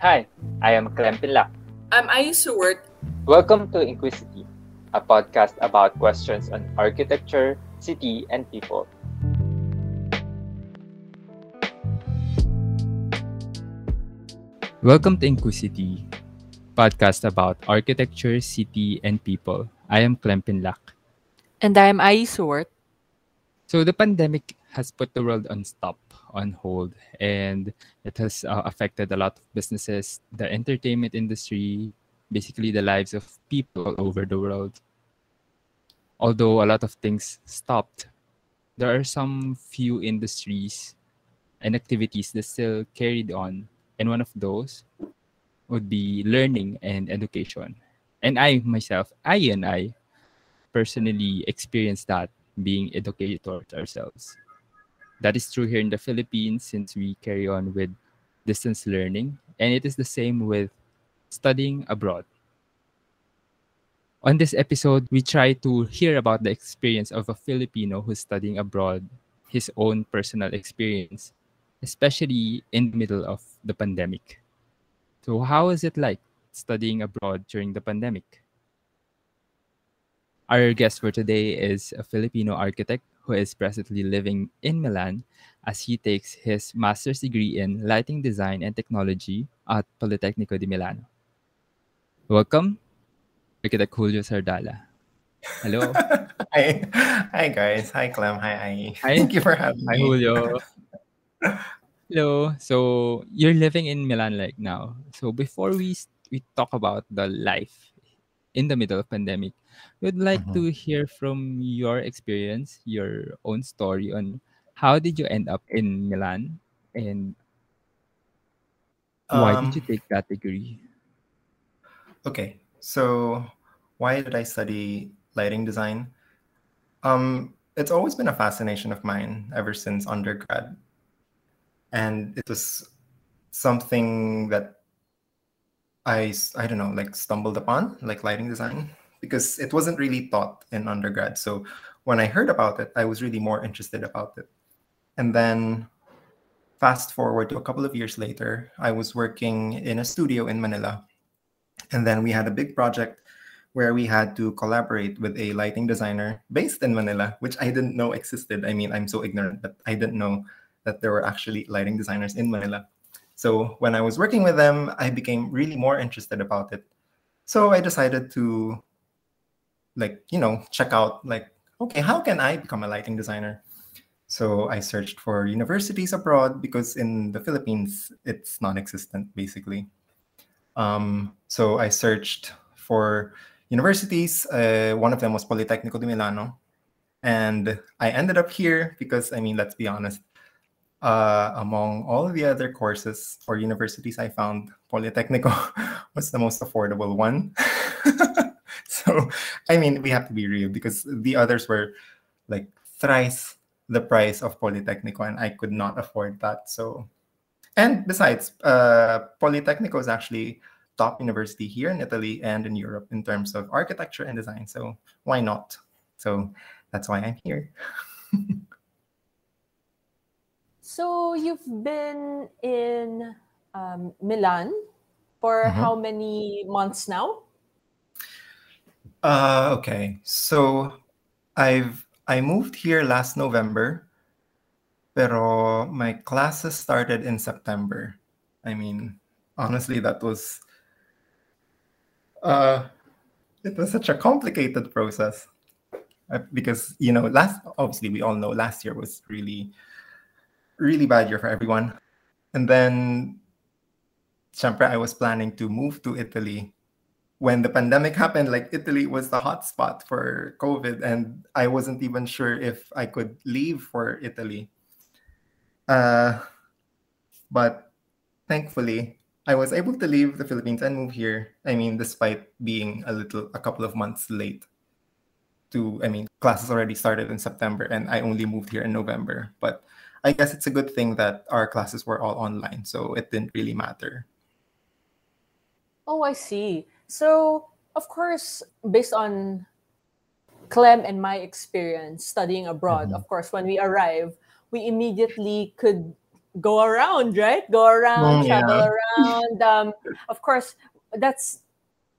Hi, I am Clem Pinlac. I'm Ayu Seward. Welcome to Inquisity, a podcast about questions on architecture, city, and people. Welcome to Inquisity, podcast about architecture, city, and people. I am Clem Pinlac. And I'm Ayu Seward. So the pandemic has put the world on stop, on hold, and it has uh, affected a lot of businesses, the entertainment industry, basically the lives of people all over the world. Although a lot of things stopped, there are some few industries and activities that still carried on, and one of those would be learning and education. And I myself, I and I personally experienced that being educators ourselves. That is true here in the Philippines since we carry on with distance learning, and it is the same with studying abroad. On this episode, we try to hear about the experience of a Filipino who's studying abroad, his own personal experience, especially in the middle of the pandemic. So, how is it like studying abroad during the pandemic? Our guest for today is a Filipino architect who is presently living in Milan as he takes his master's degree in lighting design and technology at Politecnico di Milano. Welcome, Architect Julio Sardalla. Hello. hi. Hi, guys. Hi, Clem. Hi, Ai. Hi. Thank you for having Hi, me. Julio. Hello. So you're living in Milan right now. So before we we talk about the life in the middle of pandemic, we'd like Mhm. to hear from your experience, your own story on how did you end up in Milan and why did you Um, take that degree? okay. So, why did I study lighting design? Um, it's always been a fascination of mine ever since undergrad. And it was something that I, s- I don't know, like stumbled upon, like lighting design, because it wasn't really taught in undergrad. So, when I heard about it, I was really more interested about it. And then fast forward to a couple of years later, I was working in a studio in Manila. And then we had a big project where we had to collaborate with a lighting designer based in Manila, which I didn't know existed. I mean, I'm so ignorant that I didn't know that there were actually lighting designers in Manila. So when I was working with them, I became really more interested about it. So I decided to like, you know, check out like, okay, how can I become a lighting designer? So I searched for universities abroad because in the Philippines, it's non existent basically. Um, so I searched for universities. Uh, one of them was Politecnico di Milano. And I ended up here because, I mean, let's be honest, uh, among all the other courses or universities I found, Politecnico was the most affordable one. so, I mean, we have to be real because the others were like thrice the price of Politecnico, and I could not afford that. So, and besides, uh, Politecnico is actually top university here in Italy and in Europe in terms of architecture and design. So why not? So that's why I'm here. So you've been in um, Milan for Mhm. how many months now? Uh, okay, so I've I moved here last November, pero my classes started in September. I mean, honestly, that was uh, it was such a complicated process. Uh, because you know last obviously we all know last year was really really bad year for everyone, and then syempre, I was planning to move to Italy when the pandemic happened, like Italy was the hotspot for COVID, and I wasn't even sure if I could leave for Italy. Uh, but thankfully, I was able to leave the Philippines and move here. I mean, despite being a little, a couple of months late. To, I mean, classes already started in September, and I only moved here in November. But I guess it's a good thing that our classes were all online, so it didn't really matter. Oh, I see. So, of course, based on Clem and my experience studying abroad, Mhm. of course, when we arrive, we immediately could go around, right? Go around, Mm, travel around. Um, of course, that's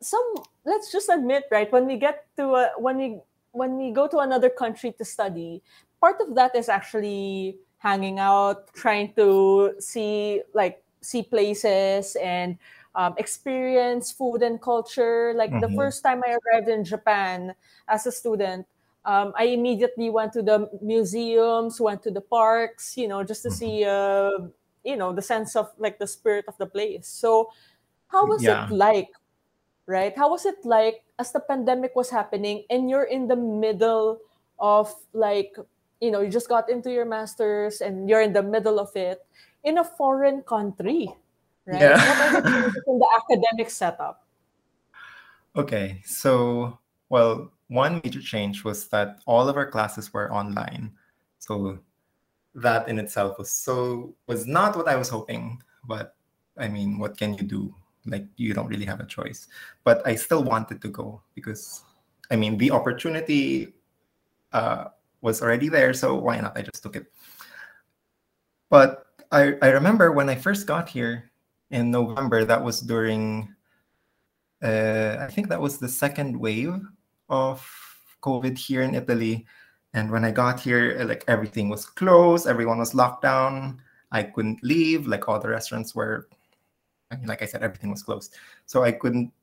some. Let's just admit, right? When we get to a, when we when we go to another country to study, part of that is actually hanging out, trying to see like see places and um, experience food and culture. Like the Mhm. first time I arrived in Japan as a student, um, I immediately went to the museums, went to the parks, you know, just to Mhm. see, uh, you know, the sense of like the spirit of the place. So, how was Yeah. it like, right? How was it like as the pandemic was happening and you're in the middle of like, you know, you just got into your master's and you're in the middle of it in a foreign country, right? Yeah. What are the in the academic setup? Okay, so well, one major change was that all of our classes were online. So that in itself was so was not what I was hoping, but I mean, what can you do? Like you don't really have a choice. But I still wanted to go because I mean, the opportunity uh, was already there, so why not? I just took it. But I, I remember when I first got here in November, that was during uh, I think that was the second wave of COVID here in Italy. And when I got here, like everything was closed, everyone was locked down. I couldn't leave. Like all the restaurants were, I mean, like I said, everything was closed. So I couldn't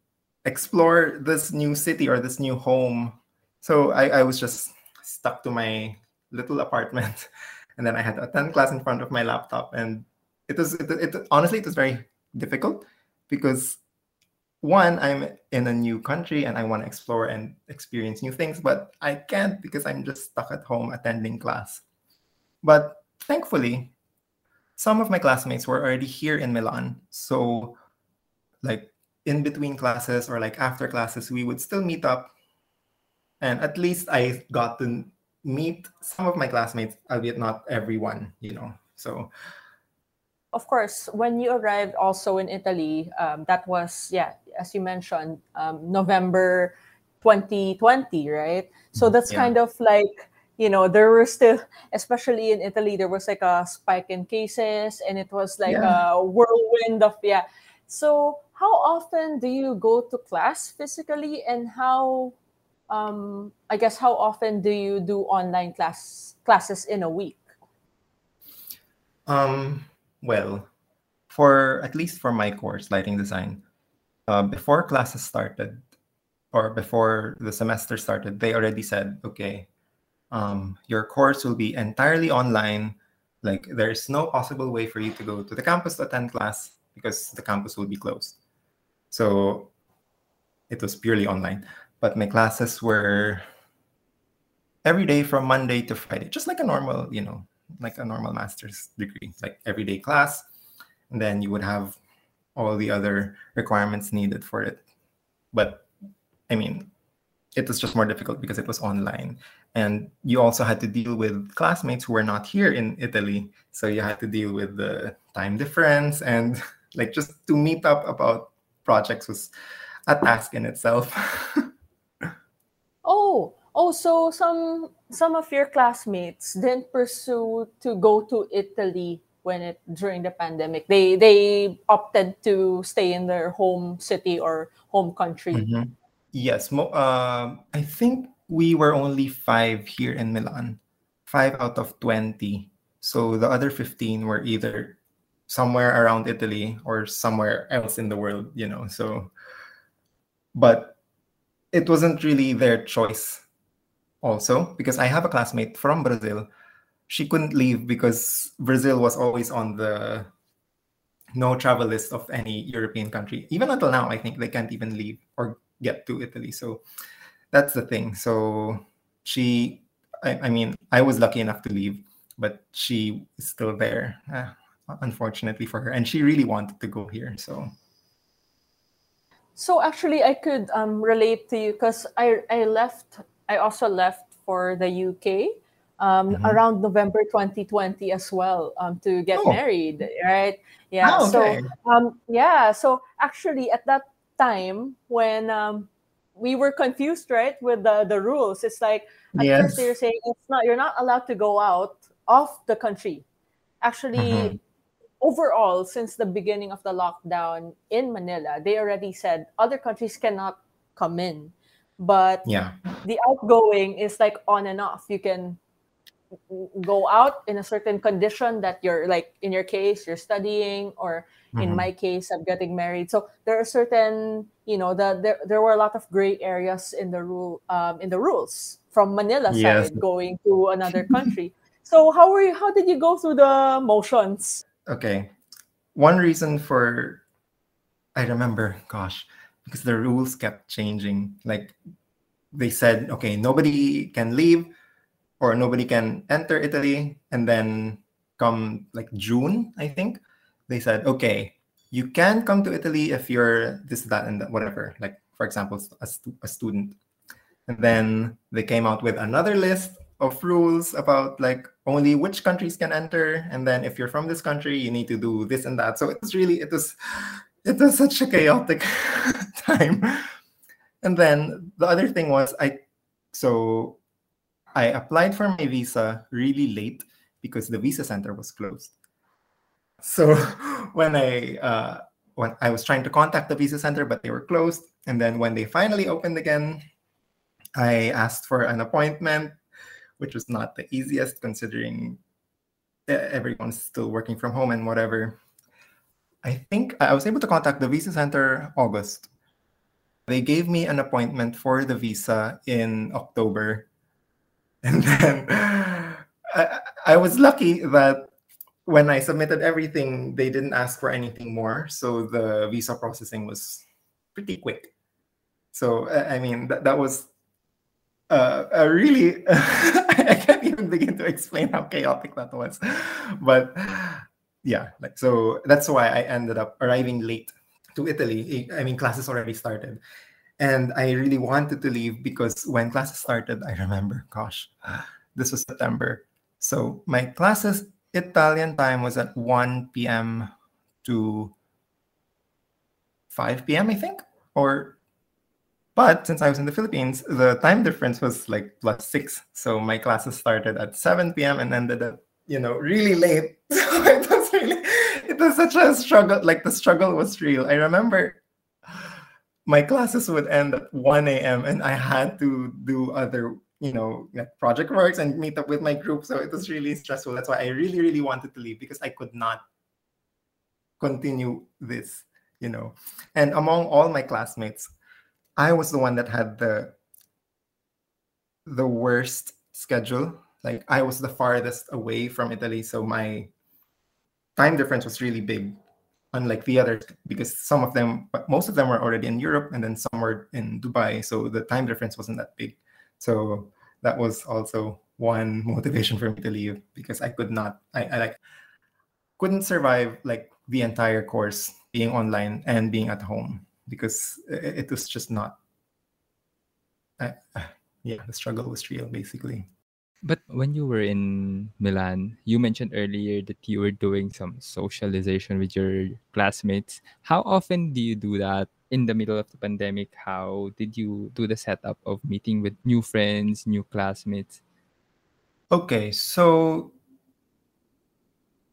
explore this new city or this new home. So I, I was just stuck to my little apartment. And then I had to attend class in front of my laptop. And it was, it, it honestly, it was very difficult because one i'm in a new country and i want to explore and experience new things but i can't because i'm just stuck at home attending class. But thankfully some of my classmates were already here in milan so like in between classes or like after classes we would still meet up and at least i got to meet some of my classmates albeit not everyone you know so of course, when you arrived also in Italy, um, that was yeah, as you mentioned, um, November 2020, right? So that's Yeah. kind of like you know there were still, especially in Italy, there was like a spike in cases, and it was like Yeah. a whirlwind of yeah. So how often do you go to class physically, and how, um, I guess, how often do you do online class classes in a week? Um, well, for at least for my course, lighting design, uh, before classes started or before the semester started, they already said, okay, um, your course will be entirely online. Like there's no possible way for you to go to the campus to attend class because the campus will be closed. So it was purely online. But my classes were every day from Monday to Friday, just like a normal, you know, like a normal master's degree, like everyday class. And then you would have all the other requirements needed for it. But I mean, it was just more difficult because it was online. And you also had to deal with classmates who were not here in Italy. So you had to deal with the time difference and like just to meet up about projects was a task in itself. Oh, oh, so some some of your classmates didn't pursue to go to Italy when it during the pandemic. They they opted to stay in their home city or home country. Mhm. Yes, mo- uh, I think we were only five here in Milan, five out of 20. So the other 15 were either somewhere around Italy or somewhere else in the world, you know. So, but it wasn't really their choice also because I have a classmate from Brazil. She couldn't leave because Brazil was always on the no travel list of any European country. Even until now, I think they can't even leave or get to Italy. So that's the thing. So she, I, I mean, I was lucky enough to leave, but she is still there, uh, unfortunately for her. And she really wanted to go here. So So actually, I could um, relate to you because I I left. I also left for the UK um, Mhm. around November 2020 as well um, to get Oh. married. Right? Yeah. Oh, So um, yeah. So actually, at that time when um, we were confused, right, with the the rules, it's like at Yes. first they were saying it's not you're not allowed to go out of the country. Actually, Mhm. overall, since the beginning of the lockdown in Manila, they already said other countries cannot come in. But Yeah. the outgoing is like on and off. You can go out in a certain condition that you're like in your case you're studying or in Mhm. my case i'm getting married so there are certain you know the there, there were a lot of gray areas in the rule um, in the rules from manila Yes. side going to another country so how were you how did you go through the motions Okay. One reason for I remember, gosh, because the rules kept changing. Like they said, okay, nobody can leave or nobody can enter Italy. And then come like June, I think, they said, okay, you can come to Italy if you're this, that, and that, whatever. Like, for example, a, stu- a student. And then they came out with another list of rules about like only which countries can enter and then if you're from this country you need to do this and that so it's really it was it was such a chaotic time. And then the other thing was i so i applied for my visa really late because the visa center was closed. So when i uh when i was trying to contact the visa center but they were closed. And then when they finally opened again i asked for an appointment which was not the easiest considering e- everyone's still working from home and whatever. I think I was able to contact the visa center August. They gave me an appointment for the visa in October. And then I, I was lucky that when I submitted everything, they didn't ask for anything more. So the visa processing was pretty quick. So, I mean, that, that was uh, a really I can't even begin to explain how chaotic that was. But yeah, like so that's why I ended up arriving late to Italy. I mean, classes already started. And I really wanted to leave because when classes started, I remember, gosh, this was September. So my classes Italian time was at 1 p.m. to 5 p.m., I think, or but since I was in the Philippines, the time difference was like plus six. So my classes started at 7 p.m. and ended up, you know, really late. So really, it was such a struggle. Like the struggle was real. I remember my classes would end at 1 a.m. and I had to do other, you know, project works and meet up with my group. So it was really stressful. That's why I really, really wanted to leave because I could not continue this, you know. And among all my classmates, I was the one that had the the worst schedule. Like I was the farthest away from Italy, so my time difference was really big, unlike the others, because some of them, but most of them were already in Europe, and then some were in Dubai, so the time difference wasn't that big. So that was also one motivation for me to leave because I could not, I, I like couldn't survive like the entire course being online and being at home because it, it was just not. I, yeah, the struggle was real, basically. But when you were in Milan, you mentioned earlier that you were doing some socialization with your classmates. How often do you do that in the middle of the pandemic? How did you do the setup of meeting with new friends, new classmates? Okay, so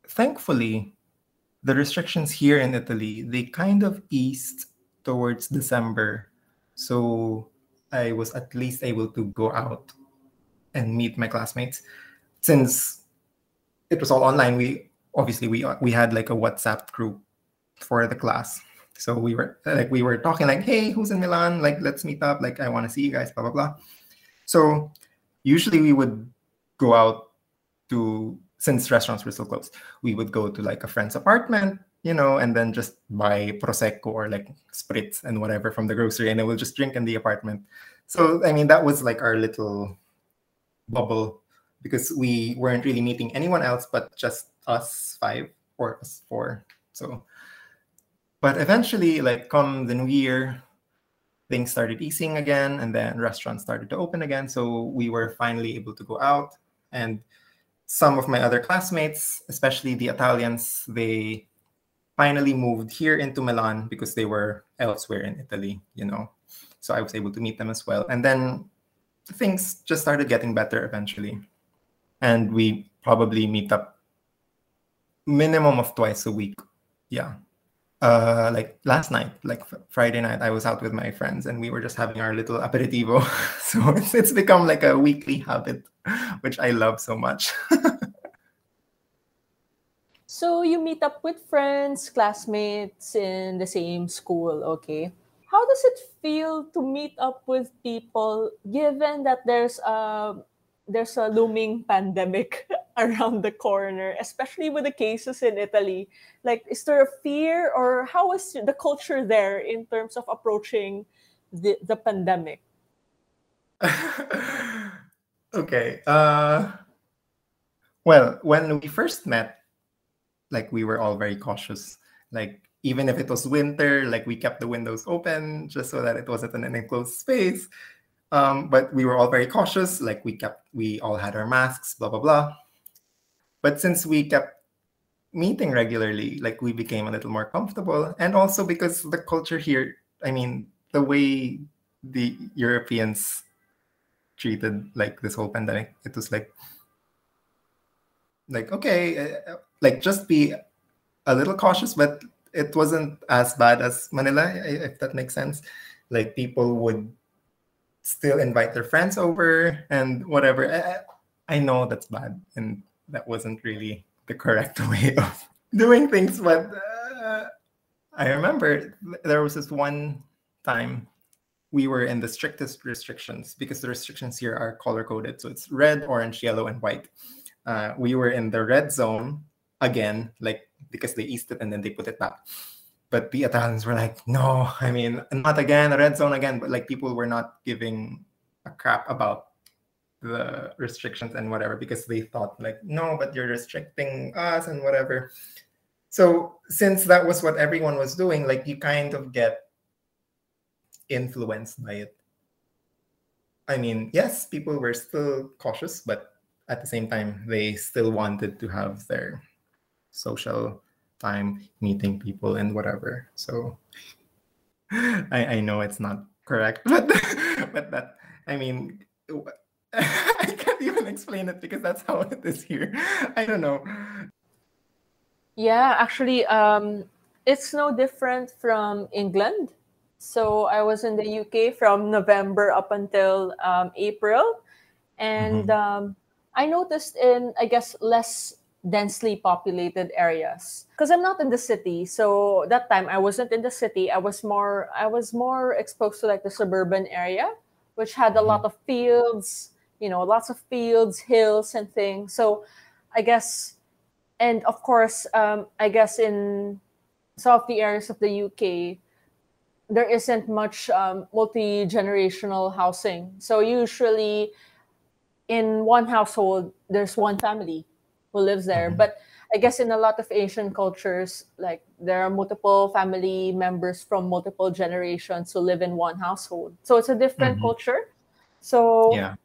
thankfully, the restrictions here in Italy they kind of eased towards December, so I was at least able to go out and meet my classmates. Since it was all online, we obviously we we had like a WhatsApp group for the class. So we were like we were talking like, hey, who's in Milan? Like, let's meet up. Like, I want to see you guys. Blah blah blah. So usually we would go out to since restaurants were still closed, we would go to like a friend's apartment, you know, and then just buy prosecco or like spritz and whatever from the grocery, and then we'll just drink in the apartment. So I mean, that was like our little bubble because we weren't really meeting anyone else but just us five or us four. So, but eventually, like come the new year, things started easing again, and then restaurants started to open again. So we were finally able to go out, and some of my other classmates, especially the Italians, they finally moved here into Milan because they were elsewhere in Italy, you know. So I was able to meet them as well. And then things just started getting better eventually. And we probably meet up minimum of twice a week. Yeah. Uh, like last night, like Friday night, I was out with my friends and we were just having our little aperitivo. so it's, it's become like a weekly habit, which I love so much. so you meet up with friends, classmates in the same school, okay? How does it feel to meet up with people given that there's a there's a looming pandemic around the corner, especially with the cases in Italy. Like, is there a fear, or how is the culture there in terms of approaching the, the pandemic? okay. Uh, well, when we first met, like, we were all very cautious. Like, even if it was winter, like, we kept the windows open just so that it wasn't an enclosed space. Um, but we were all very cautious. Like we kept, we all had our masks, blah blah blah. But since we kept meeting regularly, like we became a little more comfortable, and also because the culture here, I mean, the way the Europeans treated like this whole pandemic, it was like, like okay, uh, like just be a little cautious, but it wasn't as bad as Manila, if that makes sense. Like people would still invite their friends over and whatever. I, I know that's bad and that wasn't really the correct way of doing things, but uh, I remember there was this one time we were in the strictest restrictions because the restrictions here are color coded. So it's red, orange, yellow, and white. Uh, we were in the red zone again, like because they eased it and then they put it back but the Italians were like, no, I mean, not again, red zone again. But like people were not giving a crap about the restrictions and whatever because they thought like, no, but you're restricting us and whatever. So since that was what everyone was doing, like you kind of get influenced by it. I mean, yes, people were still cautious, but at the same time, they still wanted to have their social time meeting people and whatever. So I, I know it's not correct, but but that I mean I can't even explain it because that's how it is here. I don't know. Yeah, actually, um, it's no different from England. So I was in the UK from November up until um, April, and mm-hmm. um, I noticed in I guess less densely populated areas. Because i'm not in the city so that time i wasn't in the city. I was more i was more exposed to like the suburban area which had a lot mm-hmm. of fields you know lots of fields hills and things. So i guess and of course um, i guess in some of the areas of the uk there isn't much um, multi-generational housing. So usually in one household there's one family who lives there. Mm-hmm. But I guess in a lot of Asian cultures, like there are multiple family members from multiple generations who live in one household. So it's a different mm-hmm. culture. So yeah.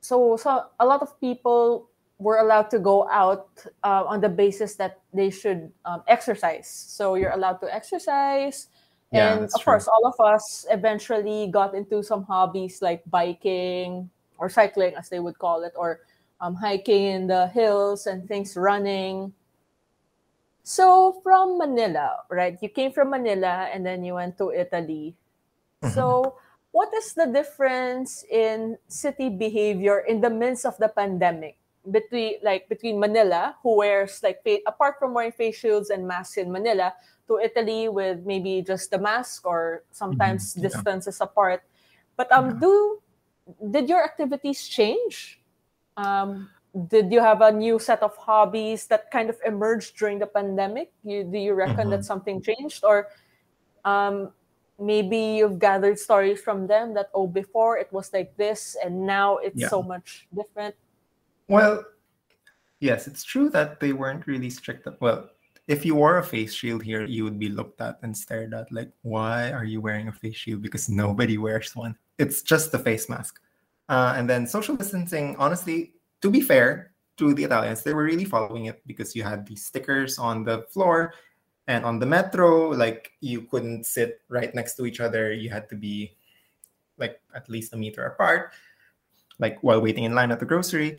So so a lot of people were allowed to go out uh, on the basis that they should um, exercise. So you're allowed to exercise. Yeah, and of true. course, all of us eventually got into some hobbies like biking or cycling, as they would call it, or um, hiking in the hills and things, running. So from Manila, right? You came from Manila and then you went to Italy. Mm-hmm. So what is the difference in city behavior in the midst of the pandemic between like between Manila, who wears like apart from wearing face shields and masks in Manila, to Italy with maybe just the mask or sometimes mm-hmm. yeah. distances apart. But um, yeah. do did your activities change um, did you have a new set of hobbies that kind of emerged during the pandemic? You, do you reckon mm-hmm. that something changed, or um, maybe you've gathered stories from them that oh, before it was like this, and now it's yeah. so much different? Well, yes, it's true that they weren't really strict. Well, if you wore a face shield here, you would be looked at and stared at like, why are you wearing a face shield? Because nobody wears one. It's just the face mask. Uh, and then social distancing, honestly, to be fair to the Italians, they were really following it because you had these stickers on the floor and on the metro, like you couldn't sit right next to each other. You had to be like at least a meter apart. Like while waiting in line at the grocery,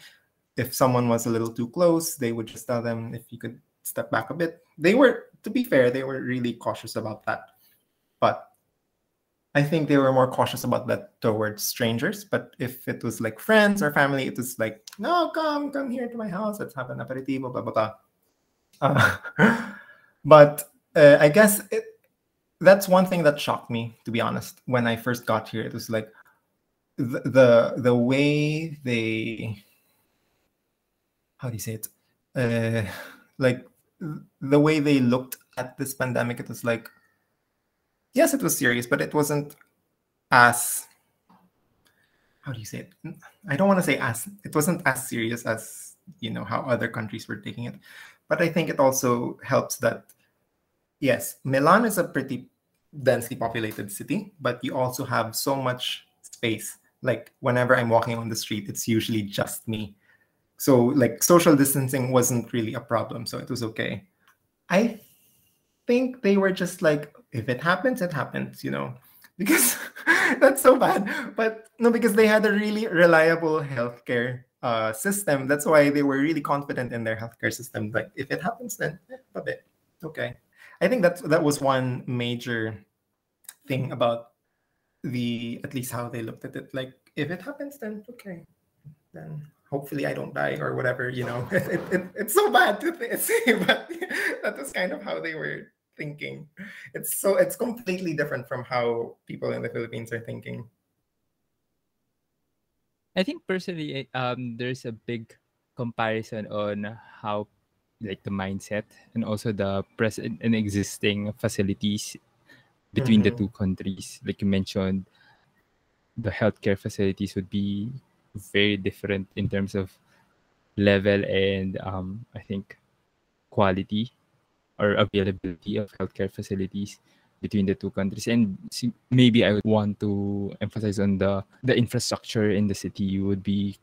if someone was a little too close, they would just tell them if you could step back a bit. They were, to be fair, they were really cautious about that. But I think they were more cautious about that towards strangers. But if it was like friends or family, it was like, no, come, come here to my house. Let's have an aperitivo, blah, blah, blah. Uh, but uh, I guess it, that's one thing that shocked me, to be honest. When I first got here, it was like the the, the way they, how do you say it? Uh, like the way they looked at this pandemic, it was like, yes, it was serious, but it wasn't as how do you say it? I don't want to say as it wasn't as serious as you know how other countries were taking it, but I think it also helps that yes, Milan is a pretty densely populated city, but you also have so much space. Like whenever I'm walking on the street, it's usually just me so like social distancing wasn't really a problem so it was okay i think they were just like if it happens it happens you know? Because that's so bad. But no because they had a really reliable healthcare uh, system. That's why they were really confident in their healthcare system. Like if it happens then eh, a bit okay. I think that that was one major thing about the at least how they looked at it. Like if it happens then okay. Then hopefully I don't die or whatever, you know. It, it, it's so bad to say, but that was kind of how they were thinking. It's so it's completely different from how people in the Philippines are thinking. I think personally, um, there's a big comparison on how, like the mindset and also the present and existing facilities between mm-hmm. the two countries. Like you mentioned, the healthcare facilities would be very different in terms of level and um, I think quality or availability of healthcare facilities between the two countries and maybe i would want to emphasize on the the infrastructure in the city would be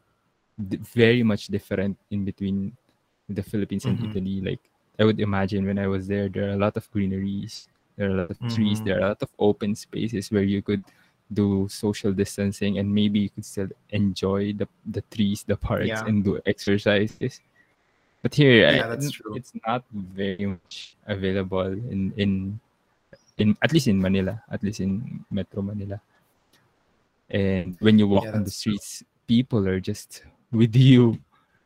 very much different in between the philippines and mm-hmm. italy like i would imagine when i was there there are a lot of greeneries there are a lot of mm-hmm. trees there are a lot of open spaces where you could do social distancing and maybe you could still enjoy the, the trees the parks yeah. and do exercises but here yeah, I, it's not very much available in in in at least in manila at least in metro manila and when you walk yeah, on the streets true. people are just with you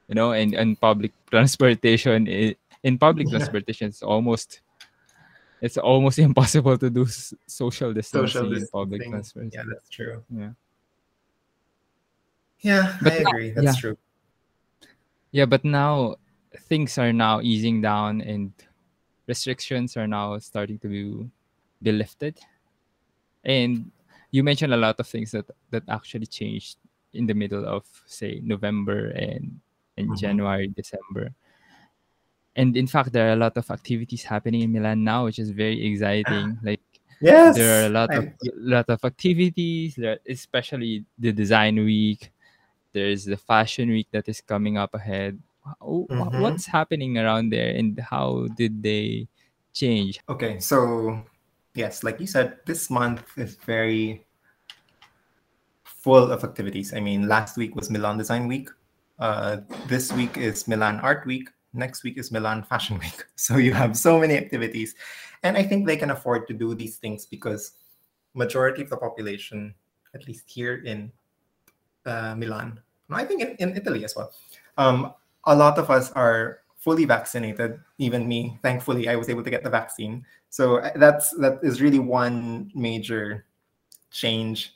you know and and public transportation in public transportation it's almost it's almost impossible to do social distancing social in public transport. Yeah, that's true. Yeah. Yeah, but I agree. That's yeah. true. Yeah, but now things are now easing down and restrictions are now starting to be, lifted. And you mentioned a lot of things that that actually changed in the middle of say November and and mm-hmm. January, December. And in fact there are a lot of activities happening in milan now which is very exciting. Like yes! there are a lot of a lot of activities there, especially the design week. There's the fashion week that is coming up ahead mm-hmm. what's happening around there and how did they change okay so yes like you said this month is very full of activities i mean last week was milan design week uh, this week is milan art week next week is Milan Fashion Week. So you have so many activities. And I think they can afford to do these things because majority of the population, at least here in uh, Milan, I think in, in Italy as well, um, a lot of us are fully vaccinated. Even me, thankfully, I was able to get the vaccine. So uh, that's that is really one major change.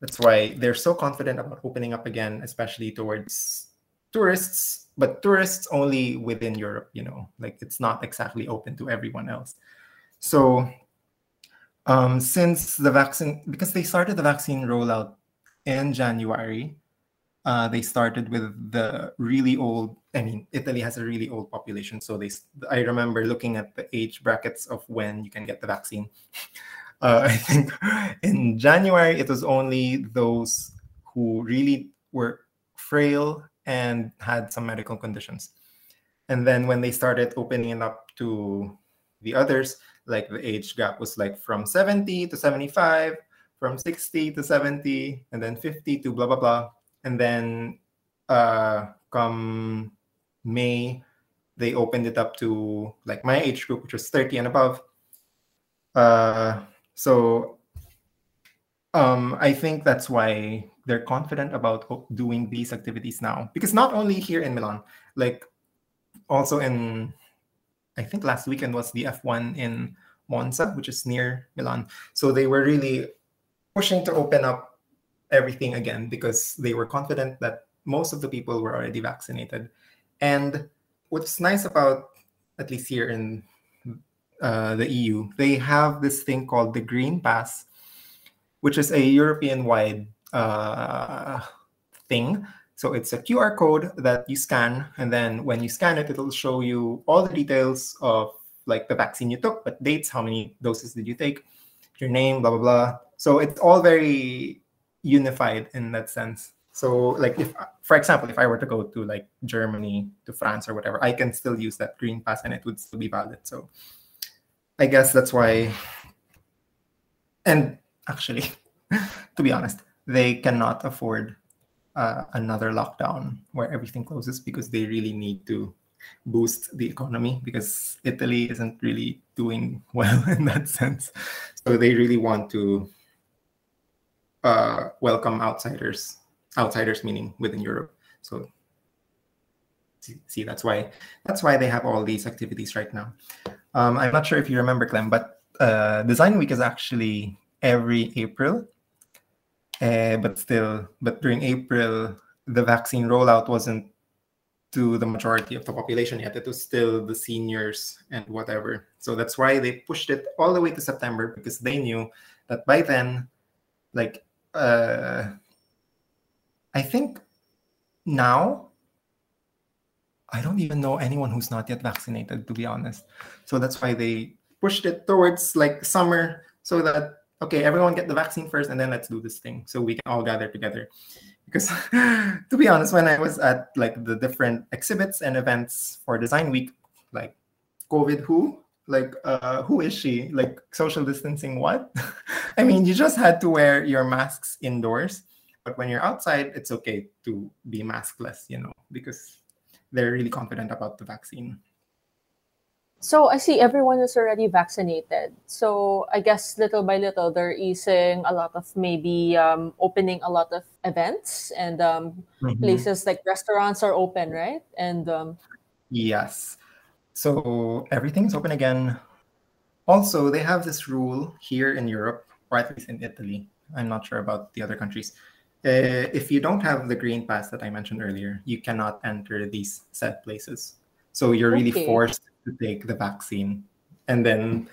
That's why they're so confident about opening up again, especially towards tourists but tourists only within Europe, you know, like it's not exactly open to everyone else. So um, since the vaccine, because they started the vaccine rollout in January, uh, they started with the really old. I mean, Italy has a really old population, so they. I remember looking at the age brackets of when you can get the vaccine. Uh, I think in January it was only those who really were frail and had some medical conditions. And then when they started opening it up to the others, like the age gap was like from 70 to 75, from 60 to 70, and then 50 to blah, blah, blah. And then uh, come May, they opened it up to like my age group, which was 30 and above. Uh, so um, I think that's why they're confident about doing these activities now. Because not only here in Milan, like also in, I think last weekend was the F1 in Monza, which is near Milan. So they were really pushing to open up everything again because they were confident that most of the people were already vaccinated. And what's nice about, at least here in uh, the EU, they have this thing called the Green Pass, which is a European wide uh, thing. So it's a QR code that you scan, and then when you scan it, it'll show you all the details of like the vaccine you took, but dates, how many doses did you take, your name, blah blah blah. So it's all very unified in that sense. So like if for example, if I were to go to like Germany, to France or whatever, I can still use that green pass and it would still be valid. So I guess that's why and actually to be honest, they cannot afford uh, another lockdown where everything closes because they really need to boost the economy because Italy isn't really doing well in that sense. So they really want to uh, welcome outsiders, outsiders meaning within Europe. So see, that's why that's why they have all these activities right now. Um, I'm not sure if you remember, Clem, but uh, Design Week is actually every April. Uh, but still, but during April, the vaccine rollout wasn't to the majority of the population yet. It was still the seniors and whatever. So that's why they pushed it all the way to September because they knew that by then, like, uh, I think now, I don't even know anyone who's not yet vaccinated, to be honest. So that's why they pushed it towards like summer so that okay, everyone get the vaccine first and then let's do this thing so we can all gather together. Because to be honest, when I was at like the different exhibits and events for Design Week, like COVID who? Like uh who is she? Like social distancing what? I mean, you just had to wear your masks indoors, but when you're outside, it's okay to be maskless, you know, because they're really confident about the vaccine. So I see everyone is already vaccinated. So I guess little by little they're easing a lot of maybe um, opening a lot of events and um, mm-hmm. places like restaurants are open, right? And um, yes, so everything is open again. Also, they have this rule here in Europe, or at least in Italy. I'm not sure about the other countries. Uh, if you don't have the green pass that I mentioned earlier, you cannot enter these set places. So you're really okay. forced to take the vaccine. And then,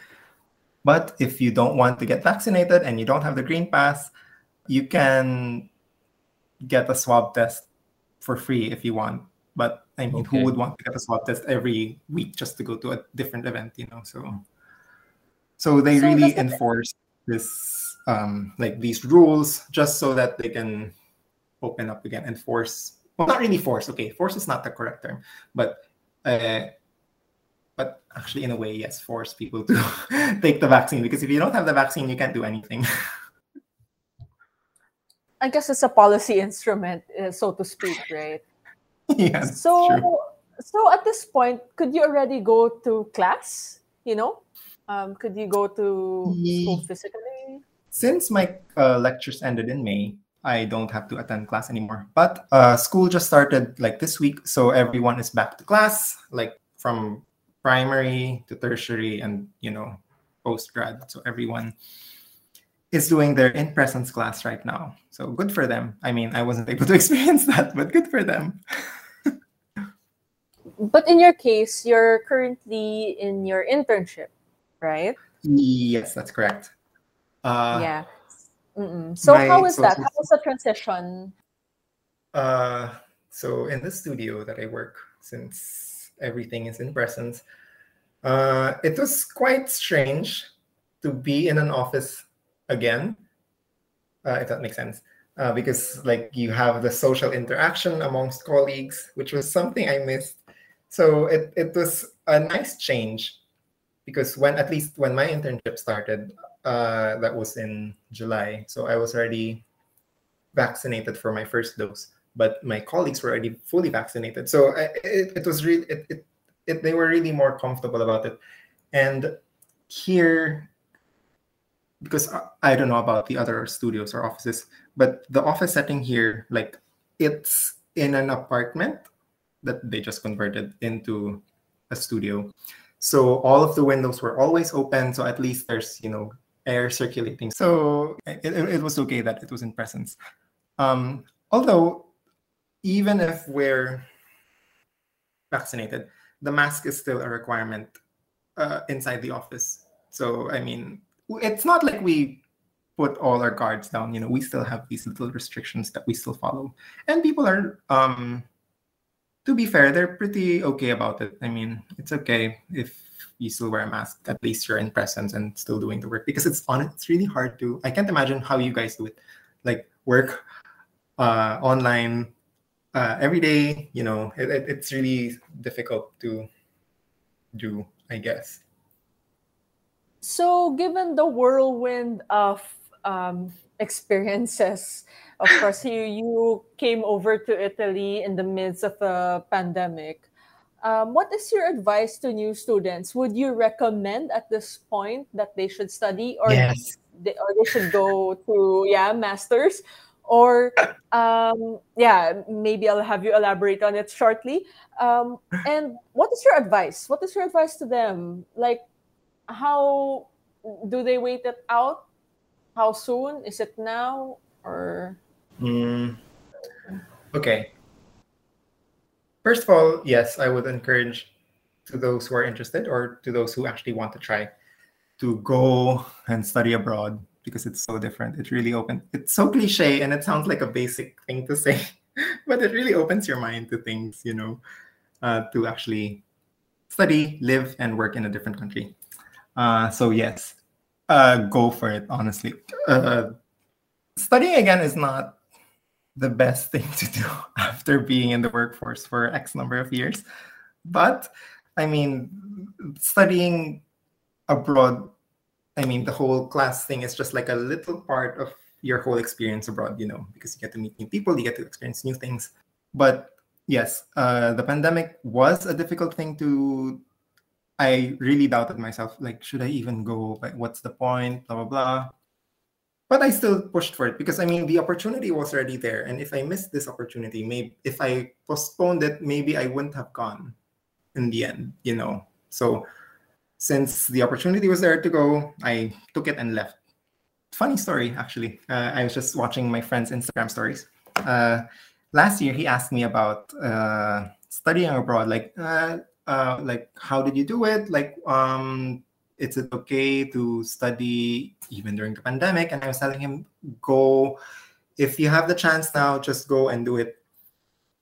but if you don't want to get vaccinated and you don't have the green pass, you can get a swab test for free if you want. But I mean, okay. who would want to get a swab test every week just to go to a different event, you know? So, so they so really enforce this, um, like these rules, just so that they can open up again and force. Well, not really force. Okay, force is not the correct term, but uh, but actually in a way yes force people to take the vaccine because if you don't have the vaccine you can't do anything i guess it's a policy instrument uh, so to speak right yeah so true. so at this point could you already go to class you know? Um, could you go to school physically? since my uh, lectures ended in may I don't have to attend class anymore. But uh, school just started like this week, so everyone is back to class, like from primary to tertiary and you know post grad so everyone is doing their in presence class right now. So good for them. I mean i wasn't able to experience that but good for them but in your case you're currently in your internship right yes that's correct uh, yeah Mm-mm. so my, how is so, that how was the transition uh so in the studio that i work since everything is in presence. Uh, it was quite strange to be in an office again, uh, if that makes sense, uh, because like you have the social interaction amongst colleagues, which was something I missed. So it, it was a nice change because when at least when my internship started, uh, that was in July, so I was already vaccinated for my first dose but my colleagues were already fully vaccinated. So it, it was really it, it it, they were really more comfortable about it. And here, because I, I don't know about the other studios or offices, but the office setting here, like it's in an apartment that they just converted into a studio. So all of the windows were always open. So at least there's, you know, air circulating. So it, it was okay that it was in presence. Um, although, even if we're vaccinated, the mask is still a requirement uh, inside the office. So, I mean, it's not like we put all our guards down. You know, we still have these little restrictions that we still follow. And people are, um, to be fair, they're pretty okay about it. I mean, it's okay if you still wear a mask. At least you're in presence and still doing the work because it's on. It's really hard to. I can't imagine how you guys do it, like work uh, online uh, every day. You know, it, it, it's really difficult to do. I guess. So, given the whirlwind of um, experiences, of course, you you came over to Italy in the midst of a pandemic. Um, what is your advice to new students? Would you recommend at this point that they should study, or yes. they, or they should go to yeah masters, or um, yeah maybe I'll have you elaborate on it shortly. Um, and what is your advice? What is your advice to them? Like, how do they wait it out? How soon is it now or? Mm. Okay, First of all, yes, I would encourage to those who are interested or to those who actually want to try to go and study abroad because it's so different. It really opens. It's so cliche and it sounds like a basic thing to say, but it really opens your mind to things, you know, uh, to actually study, live, and work in a different country. Uh, so yes, uh, go for it. Honestly, uh, studying again is not the best thing to do after being in the workforce for X number of years. But I mean, studying abroad, I mean, the whole class thing is just like a little part of your whole experience abroad, you know, because you get to meet new people, you get to experience new things. But yes, uh, the pandemic was a difficult thing to. I really doubted myself. Like, should I even go? Like, what's the point? Blah blah blah but I still pushed for it because I mean the opportunity was already there, and if I missed this opportunity, maybe if I postponed it, maybe I wouldn't have gone in the end, you know. So since the opportunity was there to go, I took it and left. Funny story, actually. Uh, I was just watching my friend's Instagram stories. Uh, last year, he asked me about uh, studying abroad, like uh, like how did you do it? Like um, is it okay to study even during the pandemic? And I was telling him, go, if you have the chance now, just go and do it.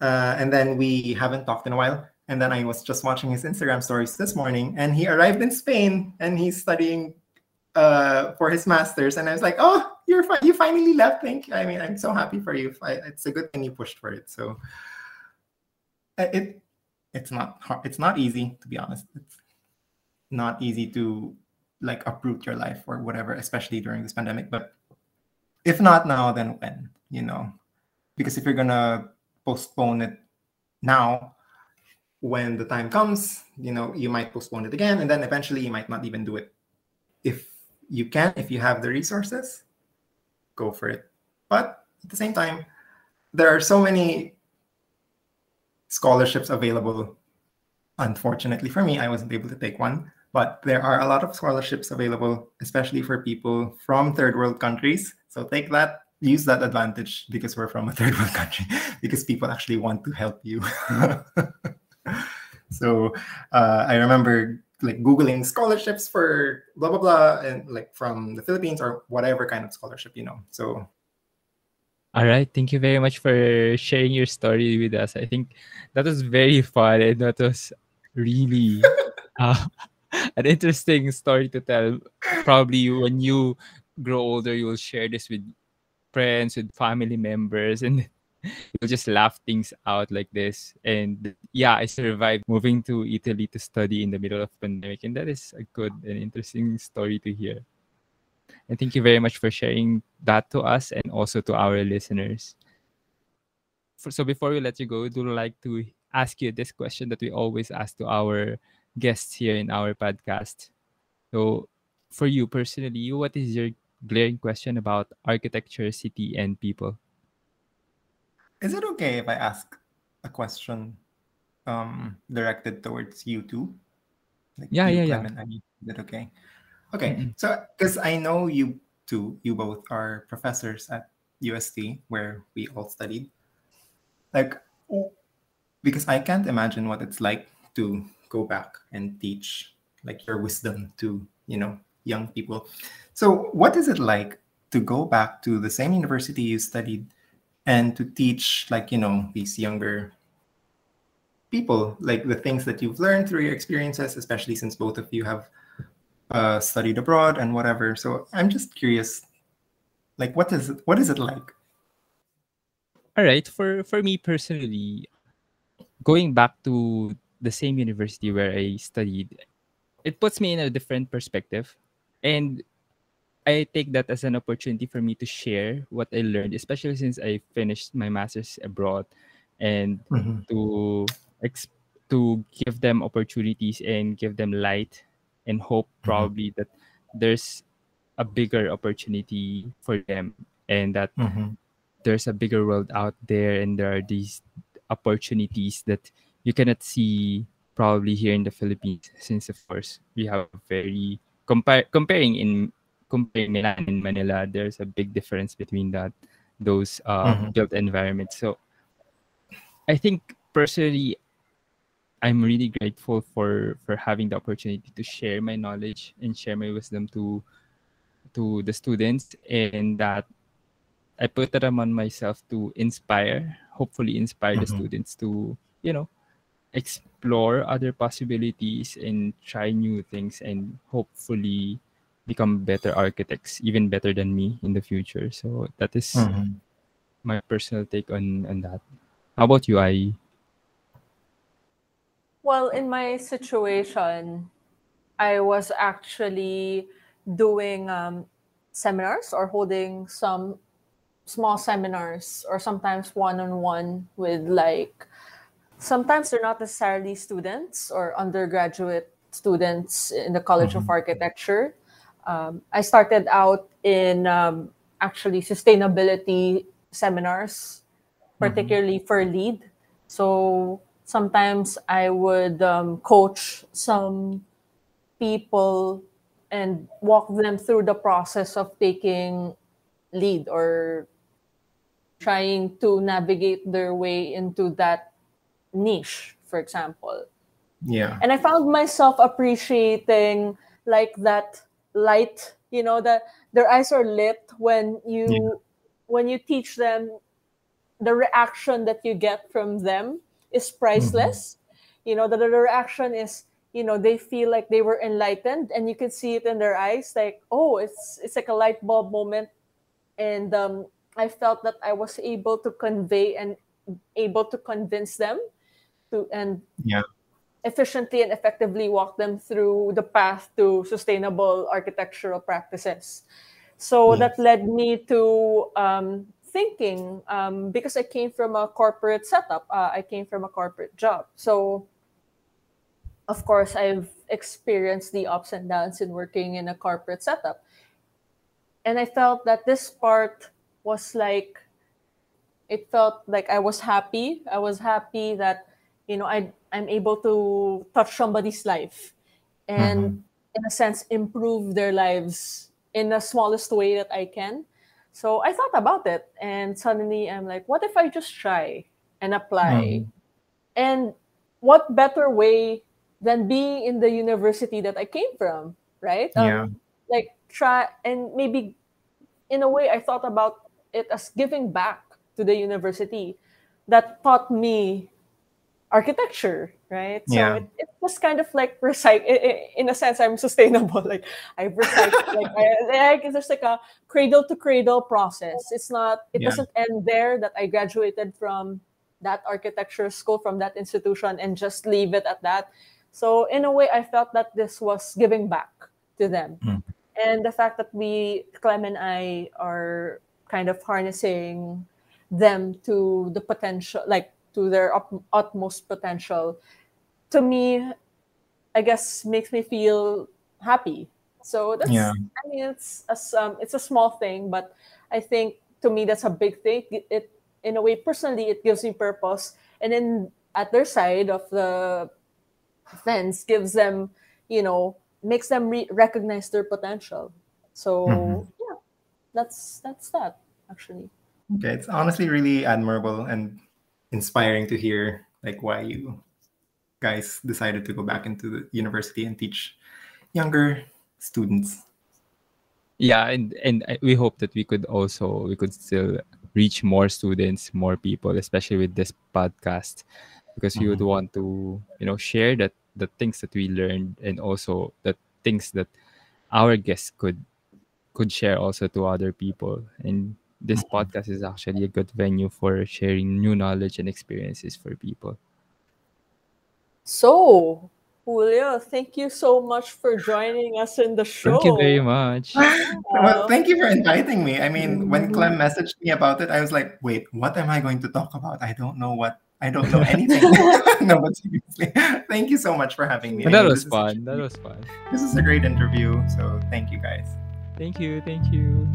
Uh, and then we haven't talked in a while. And then I was just watching his Instagram stories this morning, and he arrived in Spain and he's studying uh, for his master's. And I was like, oh, you're fi- you finally left. Thank you. I mean, I'm so happy for you. It's a good thing you pushed for it. So uh, it it's not hard. It's not easy to be honest. It's, not easy to like uproot your life or whatever, especially during this pandemic. But if not now, then when? You know, because if you're gonna postpone it now, when the time comes, you know, you might postpone it again, and then eventually you might not even do it. If you can, if you have the resources, go for it. But at the same time, there are so many scholarships available. Unfortunately for me, I wasn't able to take one. But there are a lot of scholarships available, especially for people from third world countries. So take that, use that advantage because we're from a third world country, because people actually want to help you. so uh, I remember like googling scholarships for blah blah blah and like from the philippines or whatever kind of scholarship you know so all right thank you very much for sharing your story with us i think that was very fun and that was really uh, an interesting story to tell. Probably when you grow older, you'll share this with friends, with family members, and you'll just laugh things out like this. And yeah, I survived moving to Italy to study in the middle of pandemic, and that is a good and interesting story to hear. And thank you very much for sharing that to us and also to our listeners. For, so before we let you go, do like to ask you this question that we always ask to our guests here in our podcast. So, for you personally, what is your glaring question about architecture, city, and people? Is it okay if I ask a question um, directed towards you too? Like yeah, you, yeah, Clement, yeah. I mean, is it okay? Okay, mm-hmm. so because I know you two, you both are professors at UST where we all studied. Like, because I can't imagine what it's like to go back and teach like your wisdom to you know young people. So, what is it like to go back to the same university you studied and to teach like you know these younger people like the things that you've learned through your experiences, especially since both of you have uh, studied abroad and whatever. So, I'm just curious, like what is it, what is it like? All right, for for me personally, going back to the same university where I studied, it puts me in a different perspective. And I take that as an opportunity for me to share what I learned, especially since I finished my master's abroad and mm-hmm. to ex- to give them opportunities and give them light and hope mm-hmm. probably that there's a bigger opportunity for them and that mm-hmm. there's a bigger world out there and there are these opportunities that you cannot see probably here in the Philippines since of course we have very compare comparing in comparing Milan and Manila there's a big difference between that those uh, mm-hmm. built environments so I think personally I'm really grateful for for having the opportunity to share my knowledge and share my wisdom to to the students and that I put it on myself to inspire hopefully inspire mm-hmm. the students to you know explore other possibilities and try new things and hopefully become better architects even better than me in the future so that is mm-hmm. my personal take on on that how about you i well in my situation i was actually doing um, seminars or holding some small seminars or sometimes one-on-one with like sometimes they're not necessarily students or undergraduate students in the college mm-hmm. of architecture um, i started out in um, actually sustainability seminars mm-hmm. particularly mm-hmm. for LEED so sometimes i would um, coach some people and walk them through the process of taking LEED or trying to navigate their way into that niche, for example. Yeah. And I found myself appreciating like that light, you know, that their eyes are lit when you yeah. when you teach them the reaction that you get from them is priceless. Mm-hmm. You know, the, the reaction is you know they feel like they were enlightened and you can see it in their eyes like oh it's it's like a light bulb moment and um, I felt that I was able to convey and able to convince them to and yeah. efficiently and effectively walk them through the path to sustainable architectural practices. So yes. that led me to um, thinking um, because I came from a corporate setup. Uh, I came from a corporate job. So of course, I've experienced the ups and downs in working in a corporate setup. And I felt that this part was like it felt like I was happy. I was happy that you know I I'm able to touch somebody's life and mm-hmm. in a sense improve their lives in the smallest way that I can. So I thought about it and suddenly I'm like, what if I just try and apply? Mm-hmm. And what better way than being in the university that I came from, right? Um, yeah. Like try and maybe in a way I thought about it as giving back to the university that taught me architecture right so yeah. it, it, was kind of like recycle in a sense i'm sustainable like i recycle like, I, like just like a cradle to cradle process it's not it yeah. doesn't end there that i graduated from that architecture school from that institution and just leave it at that so in a way i felt that this was giving back to them mm. and the fact that we clem and i are kind of harnessing them to the potential like to their up, utmost potential to me i guess makes me feel happy. So that's Yeah. i mean it's a, um, it's a small thing but i think to me that's a big thing. It, it in a way personally it gives me purpose. And then at their side of the fence gives them you know makes them re- recognize their potential. So Mhm. yeah that's that's that actually. Okay, it's honestly really admirable and inspiring to hear like why you guys decided to go back into the university and teach younger students. yeah and and we hope that we could also we could still reach more students more people especially with this podcast because we would Mhm. want to you know share that the things that we learned and also the things that our guests could could share also to other people and this Mhm. podcast is actually a good venue for sharing new knowledge and experiences for people So, Julio, thank you so much for joining us in the show. thank you very much well, thank you for inviting me. I mean, when Mhm. Clem messaged me about it, I was like, wait, what am I going to talk about? I don't know what I don't know anything. no, but seriously, thank you so much for having me. I that mean, was fun a- that was fun This is a great interview. So thank you guys. thank you thank you